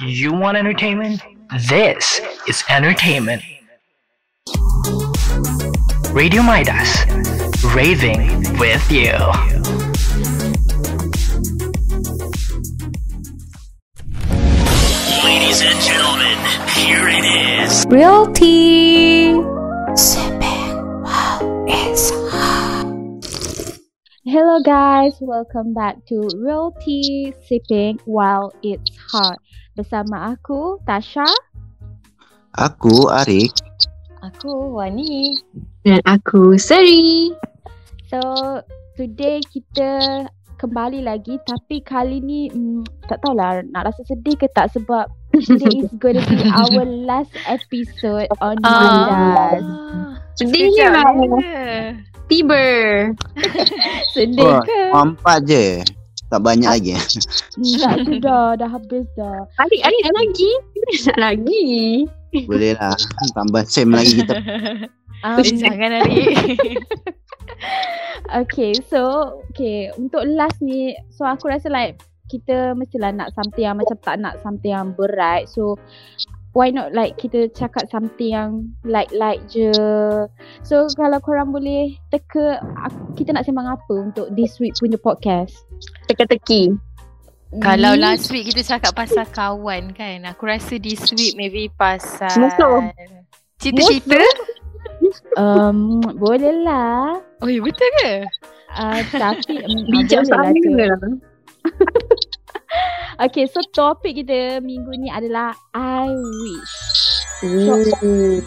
You want entertainment? This is entertainment. Radio Midas, raving with you. Ladies and gentlemen, here it is. Realty. Sipping while it's hot. Hello guys, welcome back to Realty Sipping While It's Hot. Bersama aku, Tasha. Aku Arik. Aku, Wani. Dan aku Seri. So, today kita kembali lagi tapi kali ni hmm, tak tahulah nak rasa sedih ke tak sebab today is going to be our last episode on Mandas. Sedihnya Tiba. Sedih Oh, ke? Empat je. Tak banyak lagi. Tak sudah, dah habis dah. Adik, adik nak lagi? Nak lagi. Boleh lah. Tambah sem lagi kita. Um, Jangan Adik Okay, so okay untuk last ni, so aku rasa like kita mestilah nak something yang macam tak nak something yang berat. So why not like kita cakap something yang light-light je. So kalau korang boleh teka kita nak sembang apa untuk this week punya podcast? Teka-teki. Kalau Hmm, last week kita cakap pasal kawan kan Aku rasa this week maybe pasal Musuh. Cerita-cerita um, boleh lah. Oh ya betul ke? Uh, tapi um, Bijak lah tu. sana lah. Okay, so topik kita minggu ni adalah I wish. Hmm.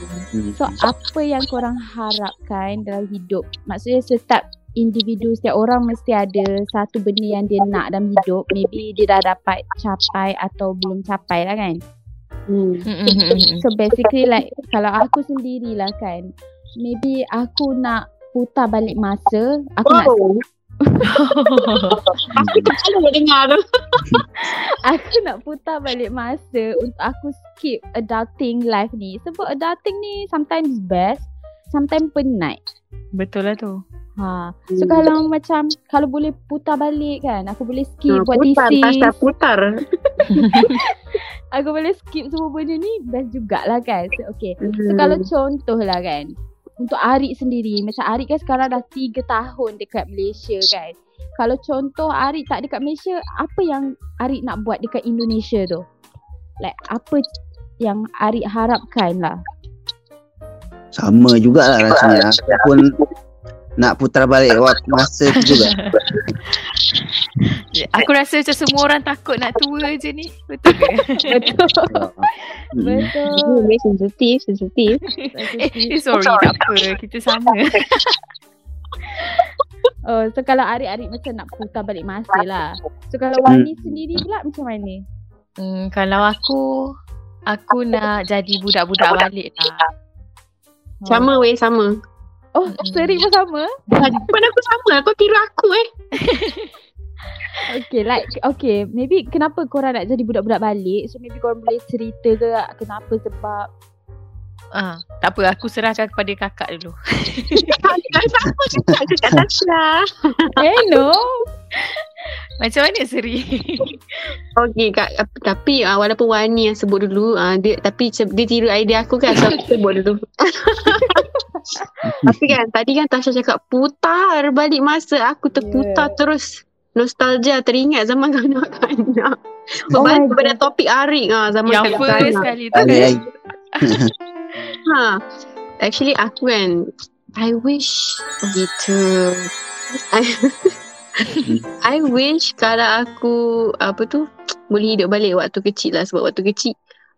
So apa yang korang harapkan dalam hidup? Maksudnya setiap individu, setiap orang mesti ada satu benda yang dia nak dalam hidup. Maybe dia dah dapat capai atau belum capai lah kan. Hmm. So basically like kalau aku sendirilah kan. Maybe aku nak putar balik masa. Aku nak Wow. Aku tak selalu nak dengar tu. aku nak putar balik masa untuk aku skip adulting life ni. Sebab adulting ni sometimes best, sometimes penat. Betul lah tu Ha. So Hmm. kalau macam kalau boleh putar balik kan, aku boleh skip buat putar, thesis. Tasha putar. Aku boleh skip semua benda ni best jugalah kan. So, okay. So Hmm. kalau contoh lah kan. Untuk Arik sendiri. Macam Arik kan sekarang dah 3 tahun dekat Malaysia kan. Kalau contoh Arik tak dekat Malaysia, apa yang Arik nak buat dekat Indonesia tu? Like apa yang Arik harapkan lah. Sama jugalah rasanya. Aku pun nak putar balik waktu masa tu juga. Aku rasa macam semua orang takut nak tua je ni Betul ke? Betul. Hmm. Betul. Dia sensitif, sensitif. eh, eh sorry tak apa Kita sama Oh, so kalau Arik-Arik macam nak putar balik masa lah. So kalau Wani sendiri pula macam mana? hmm, Kalau aku Aku nak jadi budak-budak balik lah Sama weh, sama. Oh, Mm-mm. seri pun sama? Jawapan aku sama. Kau tiru aku eh. Okay, like, okay. Maybe kenapa korang nak jadi budak-budak balik? So maybe korang boleh cerita ke kenapa sebab Ah, tak apa, aku serahkan kepada kakak dulu. Cakap dekat Tasha. Eh no Macam mana Seri? Okey kak ap- tapi uh, walaupun Wani yang sebut dulu uh, dia tapi dia tiru idea aku kan so aku sebut dulu. tapi kan tadi kan Tasha cakap putar balik masa aku terputar Yeah. terus nostalgia teringat zaman kanak-kanak. Oh Berbalik my kepada topik Arik ah zaman Yang first kanak-kanak. sekali tu Balik kan? lagi. Ha. Actually aku kan I wish oh, gitu. I, I wish kalau aku apa tu boleh hidup balik waktu kecil lah sebab waktu kecil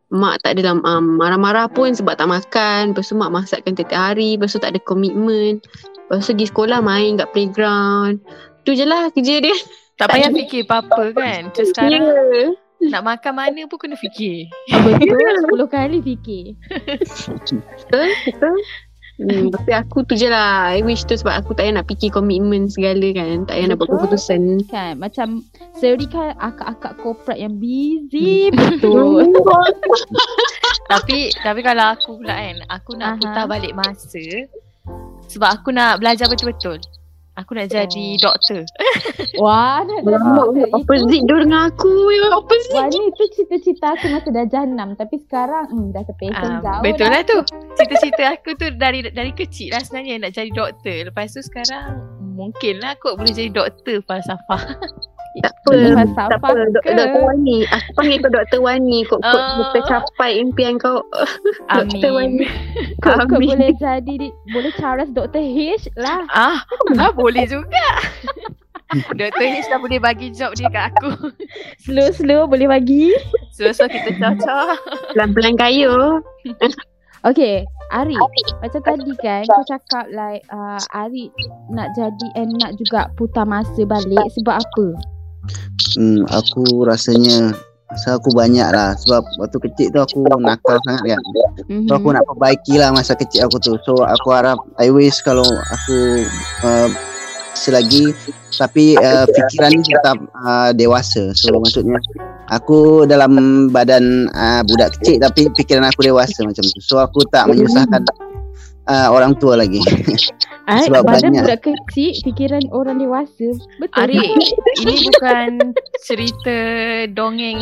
mak tak ada um, marah-marah pun sebab tak makan. Lepas tu mak masakkan tiap hari. Lepas tu tak ada komitmen. Lepas tu pergi sekolah main kat playground. Tu je lah kerja dia. Tak payah fikir apa-apa kan? Terus Ya. sekarang Yeah. nak makan mana pun kena fikir. Betul 10 kali fikir Betul? Betul? Hmm, tapi aku tu je lah I wish tu sebab aku tak payah nak fikir komitmen segala kan Tak payah nak buat keputusan Kan macam Seri kan akak-akak corporate yang busy Betul Tapi tapi kalau aku pula kan, aku nak Aha. putar balik masa sebab aku nak belajar betul-betul. Aku nak jadi doktor. Wah, Lama doktor. Opposite dia dengan aku ya Opposite wah ni itu cita-cita aku masa dah janam. Tapi sekarang hmm, dah terpesong Ah, jauh betul dah. lah tu. Cita-cita aku tu dari dari kecil lah sebenarnya nak jadi doktor. Lepas tu sekarang mungkin lah kot boleh jadi doktor falsafah. Tak apa Tak apa Dok- ke? Doktor Wani Aku panggil kau Doktor Wani Kau kau Ah. tercapai impian kau Doktor Wani Amin. Kau, kau Amin. boleh jadi di, boleh Charles Dr. H lah. Ah, ah boleh juga. Doktor H dah boleh bagi job dia kat aku. Slow-slow boleh bagi. So-so kita cocok. Pelan-pelan kaya Okay, Ari. Macam tadi kan kau cakap like uh, Ari nak jadi and nak juga putar masa balik sebab apa? Hmm, aku rasanya Masa aku banyak lah Sebab waktu kecil tu aku nakal sangat kan. Mm-hmm. So aku nak perbaiki lah masa kecil aku tu. So aku harap I wish kalau aku uh, Selagi Tapi uh, fikiran ni tetap uh, dewasa. So maksudnya Aku dalam badan uh, budak kecil Tapi fikiran aku dewasa macam tu. So aku tak menyusahkan uh, orang tua lagi Ay, sebab badan banyak. budak kecil fikiran orang dewasa. Betul. Ari, ini bukan cerita dongeng.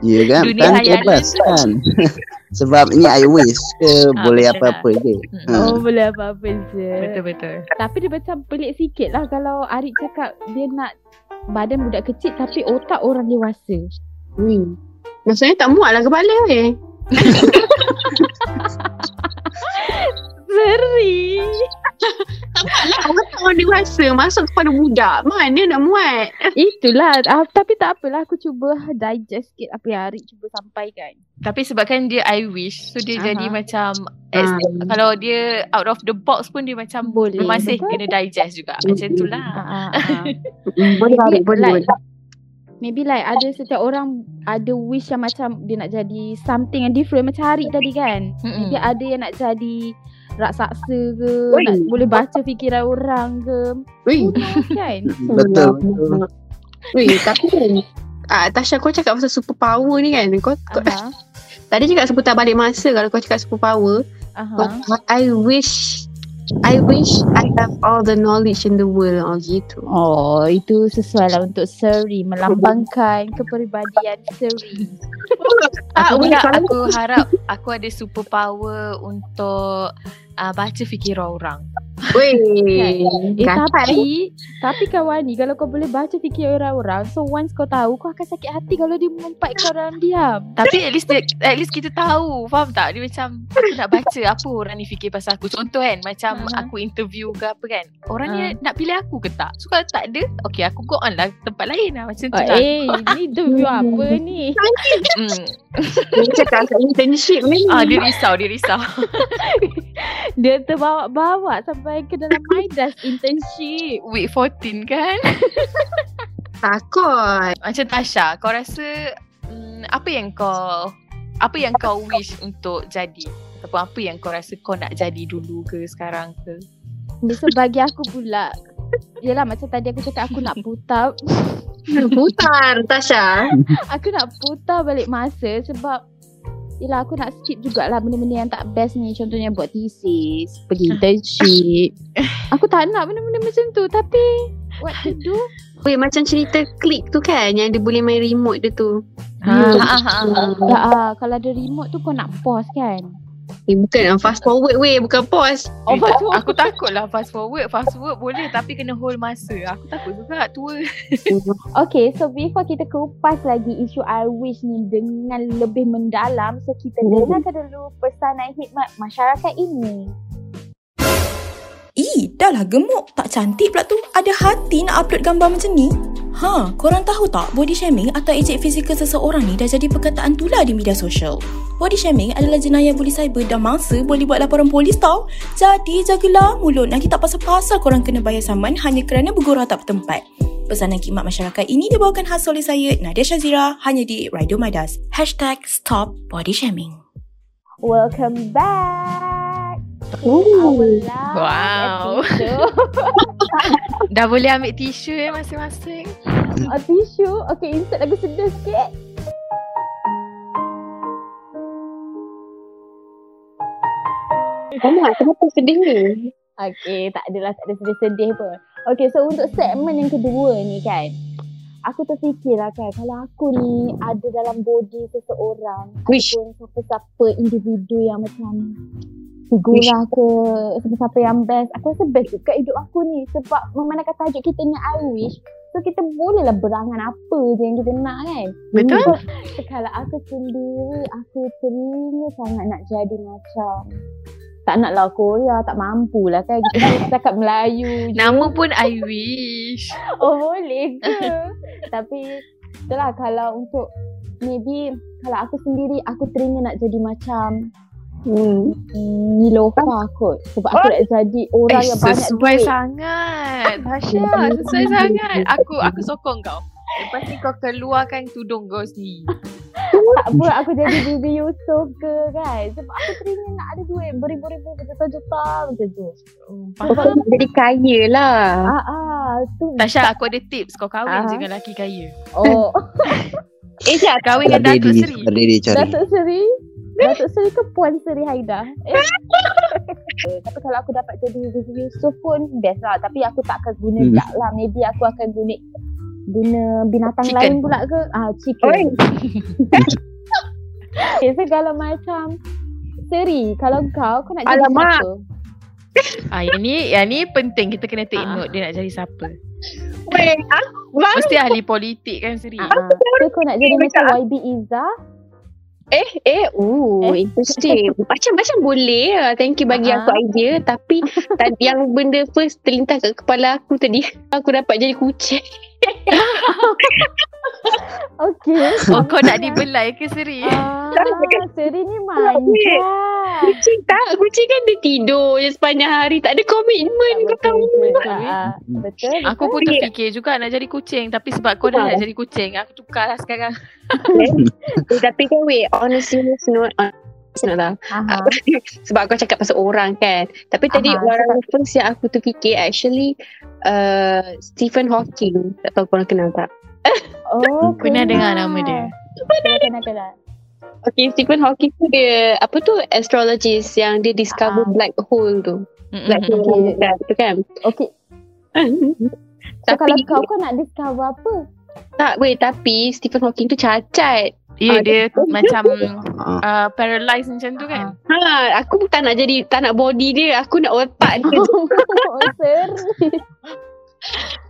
Ya kan? Dunia kan hayalan bebas kan Sebab ni I wish ke Ah, Boleh betul apa-apa je Mm-mm. ha. Oh boleh apa-apa je. Betul-betul. Tapi dia macam pelik sikit lah kalau Arik cakap dia nak badan budak kecil tapi otak orang dewasa. hmm. Maksudnya tak muat lah kepala weh Seri. Otak orang dewasa Masuk kepada budak Mana nak muat Itulah. Uh, tapi tak apalah aku cuba digest sikit apa yang Arik cuba sampaikan. Tapi sebabkan dia I wish, so dia Aha. jadi macam Ah. kalau dia out of the box pun dia macam Boleh, masih betul. kena digest juga. Macam tu lah. Ah, Boleh Maybe Arik Boleh like, Maybe like ada setiap orang ada wish yang macam dia nak jadi something yang different macam Harik tadi kan. Mm-mm. Maybe ada yang nak jadi raksasa ke, nak, boleh baca fikiran orang ke. Knows kan? Betul betul. Weh tapi Ah, Tasha kau cakap pasal superpower ni kan Kau, kau Aha. Tadi cakap seputar balik masa Kalau kau cakap superpower Aha. I wish I wish I have all the knowledge in the world Oh gitu Oh, itu sesuai lah untuk Seri melambangkan kepribadian Seri. Aku kalau- aku harap aku ada superpower untuk uh, baca fikiran orang. Weh Eh tapi Tapi kawan ni Kalau kau boleh baca fikir orang-orang So once kau tahu Kau akan sakit hati Kalau dia mengumpat kau dalam diam Tapi at least dia, at least kita tahu. Faham tak? Dia macam aku nak baca apa orang ni fikir pasal aku. Contoh kan macam Aha. aku interview ke apa kan. Orang Ah. ni nak pilih aku ke tak? So kalau tak ada, okay aku go on lah tempat lain lah macam tu oh, lah. Eh ni interview apa ni Mm. Dia cakap internship ni Ah dia risau, dia risau. Dia terbawa-bawa Sampai ke dalam Midas internship Week 14 kan? Takut Macam Tasha, kau rasa mm, apa yang kau apa yang kau wish untuk jadi? Ataupun apa yang kau rasa kau nak jadi dulu ke sekarang ke? So bagi aku pula Yelah macam tadi aku cakap Aku nak putar Putar Tasha Aku nak putar balik masa Sebab Yelah aku nak skip jugalah Benda-benda yang tak best ni. Contohnya buat thesis Pergi internship. Aku tak nak benda-benda macam tu. Tapi What to do? Weh macam cerita klik tu kan Yang dia boleh main remote dia tu. Ha, ha, ha, ha. Ya, ah, kalau ada remote tu kau nak pause kan? Eh bukan fast forward weh Bukan pause Oh, Eh, betul. aku takut lah fast forward Fast forward boleh Tapi kena hold masa Aku takut juga tua Okay, so before kita kupas lagi isu I wish ni dengan lebih mendalam, so kita Hmm. dengarkan dulu pesanan hikmat masyarakat ini. Ih, dah lah gemuk. Tak cantik pula tu. Ada hati nak upload gambar macam ni. Ha, korang tahu tak body shaming atau ejek fizikal seseorang ni dah jadi perkataan tular di media sosial. Body shaming adalah jenayah bully cyber dan mangsa boleh buat laporan polis tau. Jadi jagalah mulut nanti tak pasal-pasal korang kena bayar saman hanya kerana bergurau tak bertempat. Pesanan khidmat masyarakat ini dibawakan khas oleh saya Nadia Shazira hanya di Radio Midas. Hashtag Stop Body Shaming. Welcome back. Ooh. Last Wow. episode. Dah boleh ambil tisu eh masing-masing A tisu. Okay, insert lagu sedih sikit. Kamu kenapa sedih ni? Okay, tak adalah, tak ada sedih-sedih pun. Okay, so untuk segmen yang kedua ni kan, aku terfikir lah kan, kalau aku ni ada dalam body seseorang, Wish. ataupun siapa-siapa individu yang macam figura ke, siapa-siapa yang best, aku rasa best juga hidup aku ni. Sebab memandangkan tajuk kita ni I wish, so kita bolehlah berangan apa je yang kita nak kan. Betul? So, kalau aku sendiri, aku teringin sangat nak jadi macam tak nak lah Korea, tak mampu lah kan. Kita cakap Melayu je. Nama pun I wish. Oh boleh ke? Tapi itulah kalau untuk maybe kalau aku sendiri aku teringin nak jadi macam Hmm. mm, Nilofa kot. Sebab aku nak jadi orang Eh, yang banyak sesuai duit. sangat. Tasha, sesuai sangat. Aku aku sokong kau. Lepas ni kau keluarkan tudung kau sendiri. Tak apa aku jadi Bibi Yusof ke kan. Sebab aku teringin nak ada duit beribu-ribu berjuta-juta macam tu. Oh, Kau nak jadi kaya lah. Ah ah tu. Tasha, aku ada tips. Kau kahwin Ah. je dengan lelaki kaya. Oh, Eh, Jad. Kahwin dengan Datuk Seri. Datuk Seri. Datuk Seri ke Puan Seri Haida? Eh. Eh, Tapi kalau aku dapat jadi Bibi Yusof pun best lah. Tapi aku tak akan guna Hmm. duck lah. Maybe aku akan guna guna binatang Chicken. lain pula ke? Ah, chicken. Okay, so kalau macam Seri, kalau kau, kau nak jadi Alamak. siapa? Ah, yang ni, yang ni penting kita kena take Ah. note dia nak jadi siapa. Weh, aku baru Mesti ahli politik kan Seri. Ah, ah. So kau nak jadi macam YB Iza? Eh, eh, ooh, Eh. interesting. macam macam boleh lah. Thank you bagi Ah. aku idea. Tapi tadi yang benda first terlintas kat kepala aku tadi, aku dapat jadi kucing. Okay. Oh, kau nak dibelai ke Seri? Ah, Seri ni manja. Kucing tak, kucing kan dia tidur je sepanjang hari. Tak ada komitmen kau Betul, tahu. betul. Betul, Aku pun terfikir juga nak jadi kucing Tapi sebab kau dah Ah. nak jadi kucing Aku tukar lah sekarang Eh, tapi kan wait, on a serious note lah. Aha. Sebab kau cakap pasal orang kan. Tapi tadi orang first yang aku terfikir actually uh, Stephen Hawking. Tak tahu korang kenal tak? Oh, Pernah dengar nama dia Kenal, kenal, kenal. Okay, Stephen Hawking tu dia apa tu astrologist yang dia discover Ah. black hole tu. Black Mm-mm. hole Okay. tu kan. Okay, so kalau tapi kau kau nak discover apa? tak wait tapi Stephen Hawking tu cacat. Ya Ah, dia macam Ah. uh, Paralyzed macam tu kan Ha, aku tak nak jadi tak nak body dia, aku nak otak dia. oh,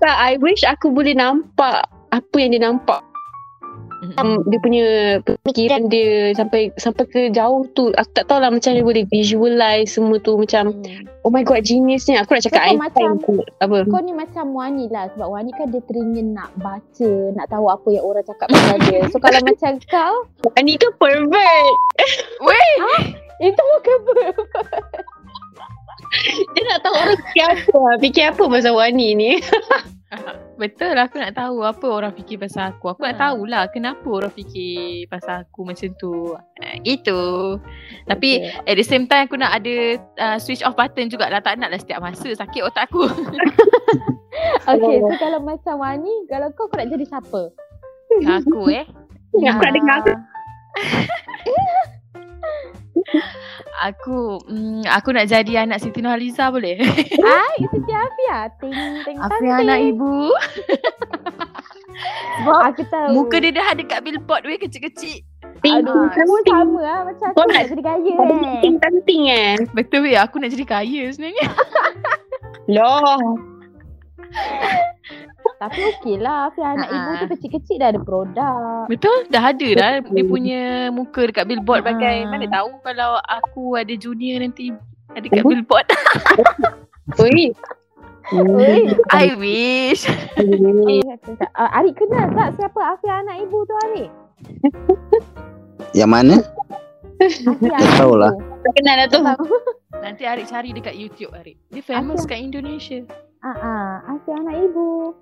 tak, I wish aku boleh nampak apa yang dia nampak. Mm-mm. Um, dia punya pemikiran dia sampai sampai ke jauh tu. Aku tak tahu lah macam dia boleh visualize semua tu macam Hmm. oh my god geniusnya. Aku nak cakap Einstein macam- tu. Apa? Kau ni macam Wani lah Sebab Wani kan dia teringin nak baca Nak tahu apa yang orang cakap pasal dia So kalau macam kau Ani tu pervert. Weh Itu bukan apa Dia nak tahu orang fikir apa. Fikir apa pasal Wani ni. Betul lah aku nak tahu Apa orang fikir pasal aku Aku nak Ha. tahulah Kenapa orang fikir Pasal aku macam tu uh, Itu Tapi Okay. At the same time aku nak ada uh, switch off button jugalah tak nak lah setiap masa sakit otak aku. Okay so kalau macam Wani Kalau kau kau nak jadi siapa? aku eh. Aku nak dengar. Aku mm, aku nak jadi anak Siti Nurhaliza boleh? Hai Siti Afia Ting ting Afia ting. anak ibu. Aku tahu Muka dia dah ada kat billboard weh kecil-kecil. Aduh kamu sama lah Macam aku nak nak- jadi kaya eh penting-penting eh. Betul weh aku nak jadi kaya sebenarnya. Loh. Tapi okey lah Afia anak Ha-ha. ibu tu kecil-kecil dah ada produk Betul dah ada dah dia punya muka dekat billboard bagai Ah. mana tahu kalau aku ada junior nanti ada kat billboard. Oi. Oi. I wish. Uh, Arik kenal tak siapa Afia anak ibu tu Arik? Yang mana? Afia Tak tahulah. ibu. Tak kenal lah tu. Nanti Arik cari dekat YouTube Arik. Dia famous Apa? kat Indonesia. Ah ah, Afia anak ibu.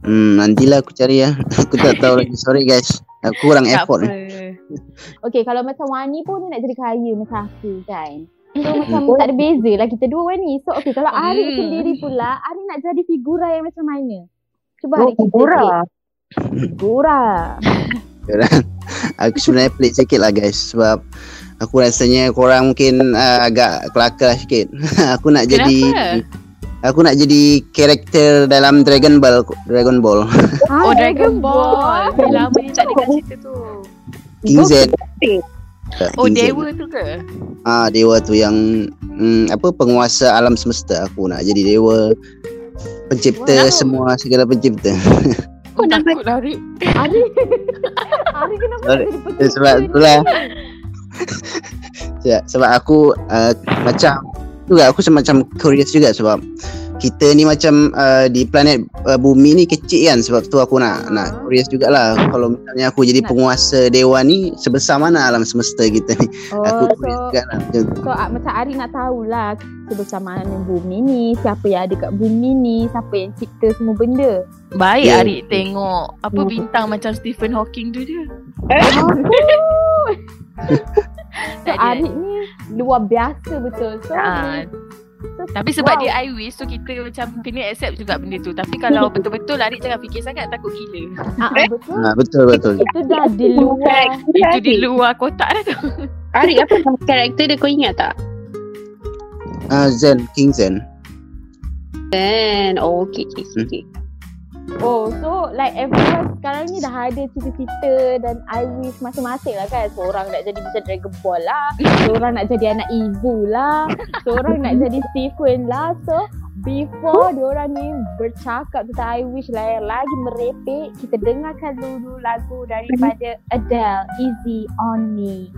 Hmm, nantilah aku cari ya. Aku tak tahu lagi. Sorry guys. Aku kurang Tak effort apa. ni. Okay, kalau macam Wani pun dia nak jadi kaya macam aku kan. So macam tak ada beza lah kita dua Wani. So okay, kalau Arik Hmm. sendiri pula, Arik nak jadi figura yang macam mana? Cuba Oh, Arik kita figura. Figura. Aku sebenarnya pelik sikit lah guys. Sebab Aku rasanya korang mungkin uh, agak kelakar sikit. aku nak jadi aku nak jadi karakter dalam Dragon Ball Dragon Ball. Oh Dragon Ball. Dah lama ni tak dengar cerita tu. King Z. Oh King Z. dewa tu ke? Ah dewa tu yang mm, apa penguasa alam semesta. Aku nak jadi dewa pencipta Wow. semua segala pencipta. Kau takut lari. Ari. Ari kenapa jadi Eh, sebab itulah sebab, sebab aku uh, macam juga aku semacam curious juga sebab kita ni macam uh, di planet uh, bumi ni kecil kan sebab tu aku nak nak curious jugalah kalau misalnya aku jadi penguasa dewa ni sebesar mana alam semesta kita ni Oh, aku so, curious juga lah macam tu. so ah, macam Ari nak tahulah sebesar mana bumi ni, siapa yang ada kat bumi ni, siapa yang cipta semua benda. Baik Ya. Arik tengok apa Hmm. bintang macam Stephen Hawking tu je. So Tak ada. Ari ni luar biasa betul. So, Ah, so Tapi sebab Wow. dia I wish So kita macam Kena accept juga benda tu Tapi kalau betul-betul Lari jangan fikir sangat Takut gila ah, ah, betul. ha, betul betul Itu dah di luar. Itu di luar kotak dah tu Arik apa karakter dia kau ingat tak? uh, Zen King Zen oh, okay, okay, okay, okay. Oh, so like everyone sekarang ni dah ada cita-cita dan I wish masing-masing lah kan. Seorang nak jadi macam Dragon Ball lah. Seorang nak jadi anak Ibu lah. Seorang nak jadi Stephen lah. So, before diorang ni bercakap tentang I wish lah lagi merepek, kita dengarkan dulu lagu daripada Adele, Easy On Me.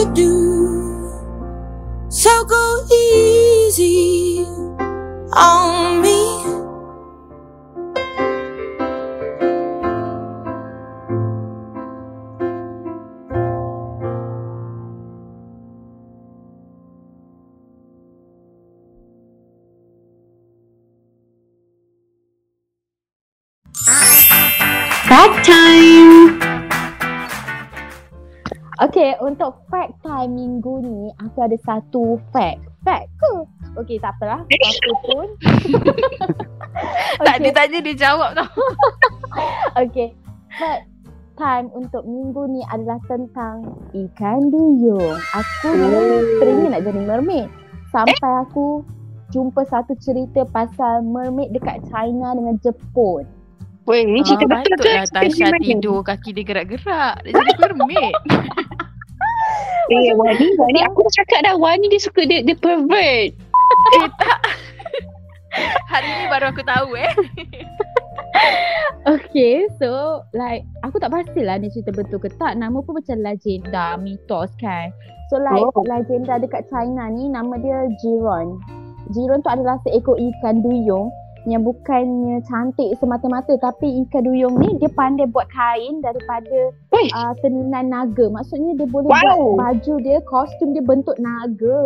To do. So go easy on Okay, untuk fact time minggu ni, aku ada satu fact. Fact ke? Okay, tak apalah. Apa pun. Tak dia tanya dia jawab tau. Okay. Fact time untuk minggu ni adalah tentang ikan duyung. Aku ni teringin nak jadi mermaid. Sampai aku jumpa satu cerita pasal mermaid dekat China dengan Jepun. Weh, ni cerita Ah, betul ke? Tasha tidur kaki dia gerak-gerak. Dia jadi mermaid. Eh, Wani, Wani, aku dah cakap dah. Wani dia suka, dia, dia pervert. eh tak. Hari ni baru aku tahu eh. Okay, so like aku tak pastilah ni cerita betul ke tak. Nama pun macam legenda, mitos kan. So like Oh. legenda dekat China ni nama dia Jiron. Jiron tu adalah seekor ikan duyung yang bukannya cantik semata-mata tapi ikan duyung ni dia pandai buat kain daripada uh, tenunan naga. Maksudnya dia boleh Wow. buat baju dia, kostum dia bentuk naga.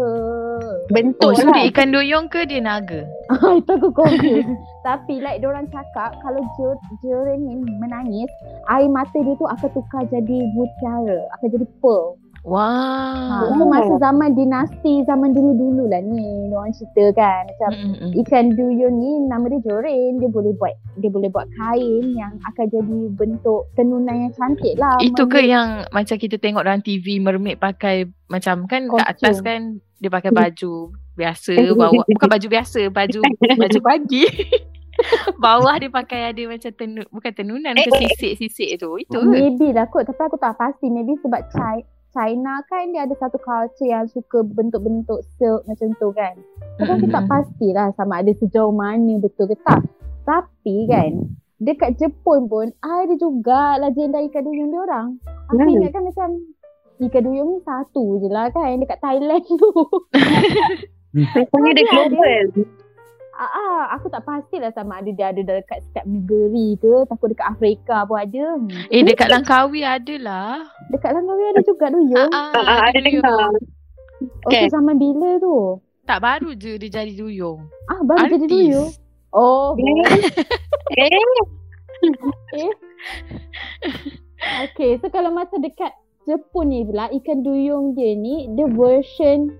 Bentuk Oh, so lah. dia ikan duyung ke dia naga? Itu aku confused. Tapi like orang cakap kalau Jor Jorin ni menangis, air mata dia tu akan tukar jadi mutiara, akan jadi pearl. Wah. Ha, masa zaman dinasti, zaman dulu-dulu lah ni orang cerita kan. Macam Mm-mm. ikan duyung ni nama dia Jorin, dia boleh buat dia boleh buat kain yang akan jadi bentuk tenunan yang cantik lah. Itu ke yang macam kita tengok dalam TV mermaid pakai macam kan kat Kostum. atas kan dia pakai baju biasa bawah bukan baju biasa baju baju pagi bawah dia pakai ada macam tenu, bukan tenunan ke sisik-sisik tu itu ke? Maybe lah kot Tapi aku tak pasti Maybe sebab China, China kan Dia ada satu culture yang suka Bentuk-bentuk silk macam tu kan. Tapi aku tak Mm-mm. pastilah Sama ada sejauh mana betul ke tak. Tapi kan Dekat Jepun pun Ada juga legenda ikan duyung dia orang. Aku ingat kan macam Ikan duyung ni satu je lah kan Dekat Thailand tu. Rupanya dia Ada, global. Ah, ah, Aku tak pastilah sama ada dia ada dekat setiap negeri ke Takut dekat Afrika pun ada Hmm, eh dekat Langkawi ada lah Dekat Langkawi ada juga duyung ah, Ah, ada duyung. dengar. Oh Kan? tu zaman bila tu? tak baru je dia jadi duyung Ah baru jadi Artis. duyung. Oh. Eh, Okay, so kalau masa dekat Jepun ni pula ikan duyung dia ni dia version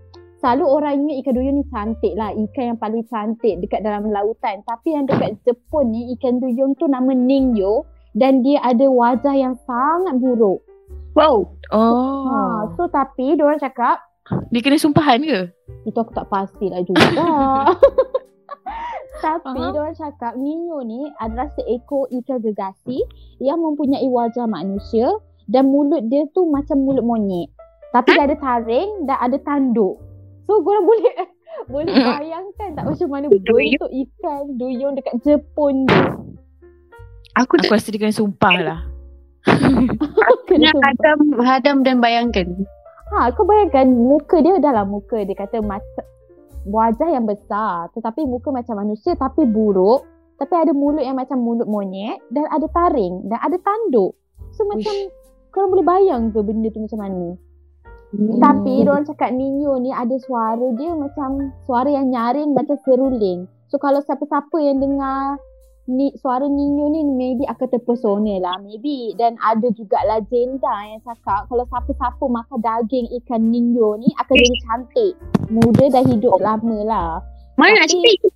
selalu orang ingat ikan duyung ni cantik lah, ikan yang paling cantik dekat dalam lautan. Tapi yang dekat Jepun ni ikan duyung tu nama Ningyo dan dia ada wajah yang sangat buruk. wow. oh Ha, so tapi diorang cakap dia kena sumpahan ke Itu aku tak pastilah juga. Tapi Faham. diorang cakap Nino ni adalah seekor ikan gergasi yang mempunyai wajah manusia dan mulut dia tu macam mulut monyet. Tapi dia ada taring dan ada tanduk. So korang boleh boleh bayangkan tak macam mana bentuk ikan duyung dekat Jepun tu. Aku aku rasa dia kena sumpah lah Kena sumpah. hadam, hadam dan bayangkan. Ha, kau bayangkan muka dia dalam muka dia kata macam wajah yang besar tetapi muka macam manusia tapi buruk tapi ada mulut yang macam mulut monyet dan ada taring dan ada tanduk. So macam korang boleh bayang ke benda tu macam mana? Hmm. Tapi diorang cakap Nino ni ada suara dia macam suara yang nyaring macam seruling. So kalau siapa-siapa yang dengar ni suara Nino ni maybe akan terpesona lah maybe dan ada juga legenda yang cakap kalau siapa-siapa makan daging ikan Nino ni akan jadi cantik. Muda dan hidup lama lah. Mana nak Tapi- cari?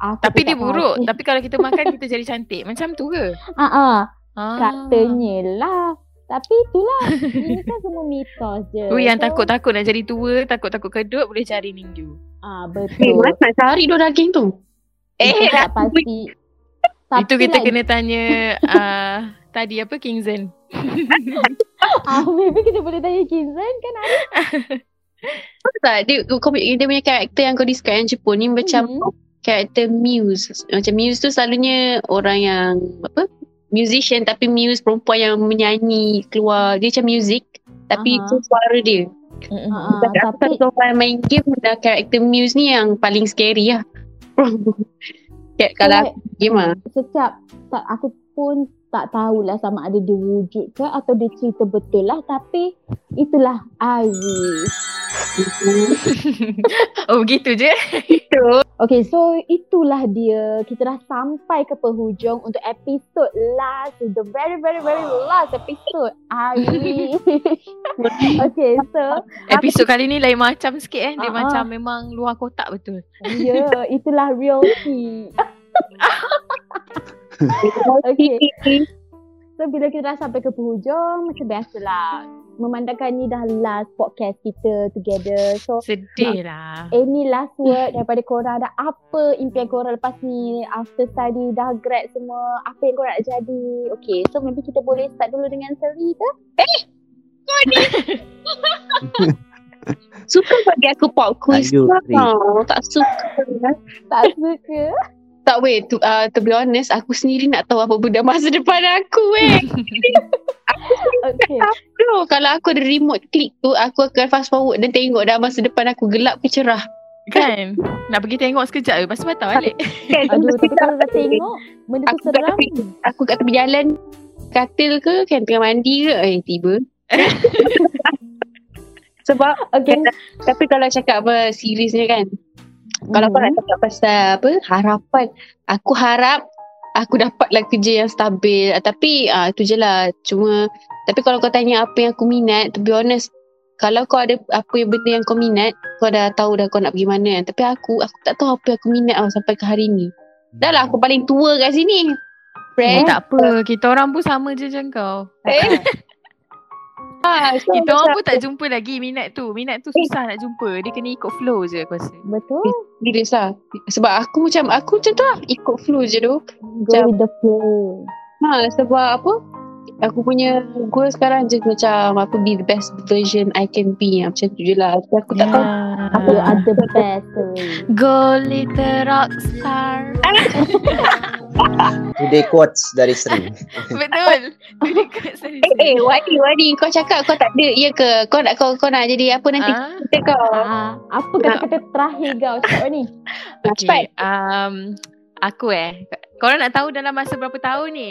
Aku tapi dia buruk tapi kalau kita makan kita jadi cantik macam tu ke Ah, ah, ah. katanya lah. Tapi itulah. Ini kan semua mitos je. Tu yang So, takut-takut nak jadi tua, takut-takut kedut boleh cari ninju. Ah, Eh, betul. mana nak cari dua daging tu? Itu Eh, tak pasti. Itu kita like, kena tanya uh, tadi apa King Zen. Ah, maybe kita boleh tanya Kinzan kan ada. Tak dia, kau, dia punya karakter yang kau describe yang Jepun ni macam Mhm. karakter muse. Macam muse tu selalunya orang yang apa? Musician tapi muse perempuan yang menyanyi keluar dia macam music tapi Aha. itu suara dia. Ah, Tapi kalau orang main game dah karakter Muse ni yang paling scary lah. Kayak kalau game lah. setiap tak aku pun tak tahulah sama ada dia wujud ke atau dia cerita betul lah tapi itulah I wish. Oh begitu je. Okay, so itulah dia. Kita dah sampai ke penghujung untuk episod last. The very, very, very last episode. Wish. okay, so Episod kali ni lain macam sikit eh. Dia ah. macam memang luar kotak betul. ya, yeah, itulah reality. okay. So bila kita dah sampai ke penghujung macam biasalah memandangkan ni dah last podcast kita together. So Sedih lah. any last word daripada korang ada apa impian korang lepas ni after study dah grad semua apa yang korang nak jadi. Okay so maybe kita boleh start dulu dengan Seri ke? Suka bagi aku pop quiz. Tak suka. Tak suka. Tak weh, to, uh, to be honest, aku sendiri nak tahu apa benda masa depan aku weh. Okay. Bro, kalau aku ada remote click tu, aku akan fast forward dan tengok dah masa depan aku gelap ke cerah. Kan? Nak pergi tengok sekejap je. Lepas tu patah balik. Kan? Aduh tapi kalau dah tengok benda tu Aku kat seram. tepi, aku kat tepi jalan katil ke kan tengah mandi ke eh tiba. Sebab Okay. tapi kalau cakap apa seriusnya kan. Kalau kau nak cakap pasal apa harapan, aku harap aku dapatlah kerja yang stabil. Ah, Tapi ah tu je lah. Cuma tapi kalau kau tanya apa yang aku minat, to be honest, kalau kau ada apa yang benda yang kau minat, kau dah tahu dah kau nak pergi mana. Tapi aku, aku tak tahu apa yang aku minat tau sampai ke hari ni. Dah lah aku paling tua kat sini. Eh, Friend. tak apa. Kita orang pun sama je macam kau. Eh. Ah, so Kita orang macam- pun tak jumpa lagi minat tu. Minat tu susah nak jumpa. Dia kena ikut flow je aku rasa. Betul. Serius lah. Sebab aku macam, aku macam tu lah. Ikut flow je tu. Go with the flow. Ha, sebab apa? Aku punya goal sekarang je macam aku be the best version I can be. Macam tu je lah. Tapi aku tak tahu. Aku are the best. Go little rockstar. Today quotes dari Sri. Betul. Dia dekat saya. Eh, eh, Wadi, Wadi. Kau cakap kau tak ada. Ya ke? Kau nak kau, kau nak jadi apa nanti? Ah, Kita kau. Ah, apa kata-kata terakhir kau cakap ni? Cepat. okay. Um, aku eh. Korang nak tahu dalam masa berapa tahun ni?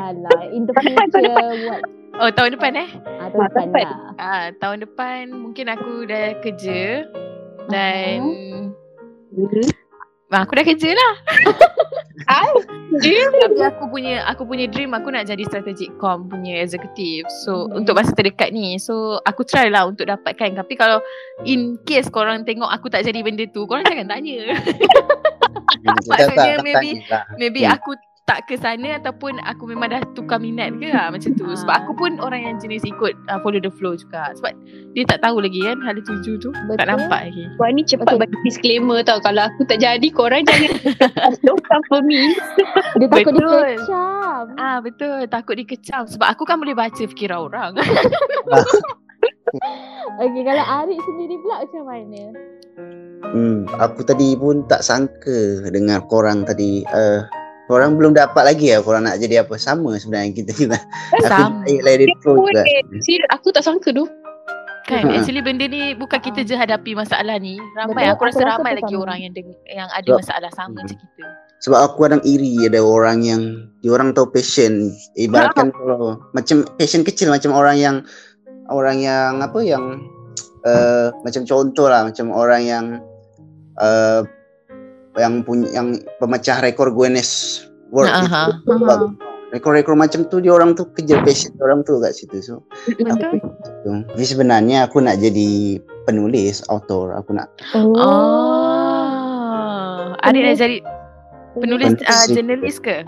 Alah, in the Tahun depan, future what? Oh, tahun depan eh? Ah, tahun depan depan. lah. Ah, tahun depan mungkin aku dah kerja dan ah, aku dah kerja lah. Tapi aku punya aku punya dream aku nak jadi strategic com punya executive. So Hmm. untuk masa terdekat ni, so aku try lah untuk dapatkan. Tapi kalau in case korang tengok aku tak jadi benda tu, korang jangan tanya. Maksudnya maybe- lah. Maybe Hmm. aku tak ke sana ataupun aku memang dah tukar minat ke lah macam tu. Sebab Ah. aku pun orang yang jenis ikut uh, follow the flow juga. Sebab dia tak tahu lagi kan hala tuju tu. Tak Betul. nampak lagi. Wah ni cepat Okay. bagi disclaimer tau Kalau aku tak jadi Korang jangan Don't come for me Dia takut Betul. dikecam. Ah betul takut dikecam sebab aku kan boleh baca fikiran orang. Okay, kalau Arik sendiri pula macam mana? Hmm, aku tadi pun tak sangka dengar korang tadi. Uh, korang belum dapat lagi ya korang nak jadi apa. Sama sebenarnya kita juga. Sama. Aku it flow juga. Aku tak sangka tu Kan Ha. actually benda ni bukan kita je hadapi masalah ni. Ramai Betul, aku rasa aku rasa ramai lagi sama. orang yang deng- yang ada Sebab- masalah sama Hmm. macam kita. Sebab aku kadang iri ada orang yang diorang tahu passion. Ibaratkan kalau macam passion kecil macam orang yang orang yang apa yang uh, macam contoh lah macam orang yang uh, yang punya yang pemecah rekor Guinness World Aha. itu. Aha. Rekor-rekor macam tu dia orang tu kejar passion orang tu kat situ. So Betul. tu. Jadi sebenarnya aku nak jadi penulis, author. Aku nak Oh. Oh. Adik nak jadi penulis Penulis uh, jurnalis ke?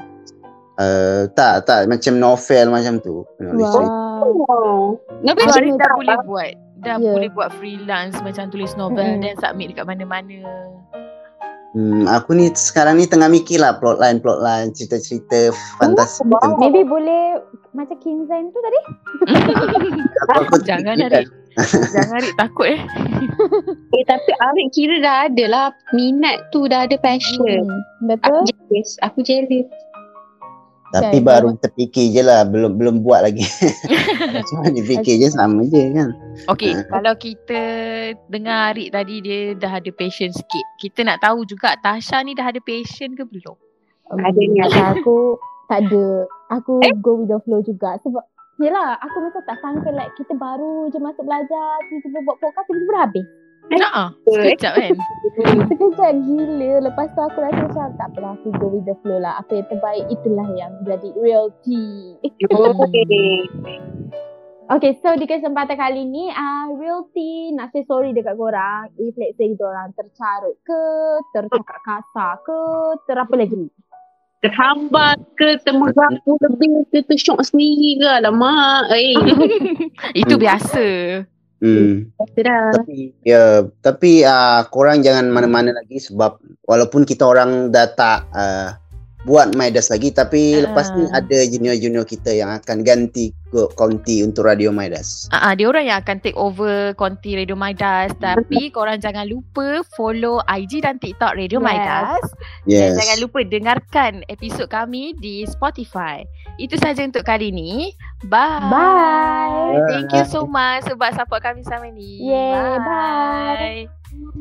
uh, tak tak macam novel macam tu. Penulis. Wow. Adik mana dah tak? boleh buat Dah Ya. boleh buat freelance Macam tulis novel Mm-mm. Dan submit dekat mana-mana Hmm, aku ni sekarang ni tengah mikir lah plotline plotline cerita-cerita fantasi. wow. tentang- Maybe boleh macam Kinzain tu tadi? Aku, aku Jangan. Adik Jangan Adik takut eh Eh tapi Arik kira dah ada lah Minat tu dah ada passion Hmm, Aku betul. jealous Aku jealous Tapi Kan, baru terfikir je lah Belum belum buat lagi Cuma difikir je sama je kan Okay, kalau kita dengar Arik tadi dia dah ada passion sikit. Kita nak tahu juga Tasha ni dah ada passion ke belum? Um, Ada ni, ada. aku tak ada. Aku go with the flow juga. Sebab Yelah, aku macam tak sangka like kita baru je masuk belajar, tiba-tiba buat podcast, tiba-tiba dah habis. Nah, sekejap kan? Sekejap gila. Lepas tu aku rasa macam tak apalah, aku go with the flow lah. Apa yang terbaik, itulah yang jadi realty. Okay. Okay, so di kesempatan kali ni, uh, realty nak say sorry dekat korang if let's say korang tercarut ke, tercakap kasar ke, terapa lagi. Terhambat ke, termerapu lebih ke, tersyok sendiri ke. Alamak. Eh, Itu biasa. Hmm. Tapi ya Tapi uh, korang jangan mana-mana lagi Sebab Walaupun kita orang dah tak uh, Buat Midas lagi Tapi Ah. lepas ni ada junior-junior kita Yang akan ganti ke konti untuk Radio Midas Ah, uh, dia orang yang akan take over konti Radio Midas tapi korang jangan lupa follow IG dan TikTok Radio Yes. Midas Yes dan jangan lupa dengarkan episod kami di Spotify. Itu saja untuk kali ni. Bye. Bye. Thank you so much sebab support kami sama ni. Yeah, bye. bye.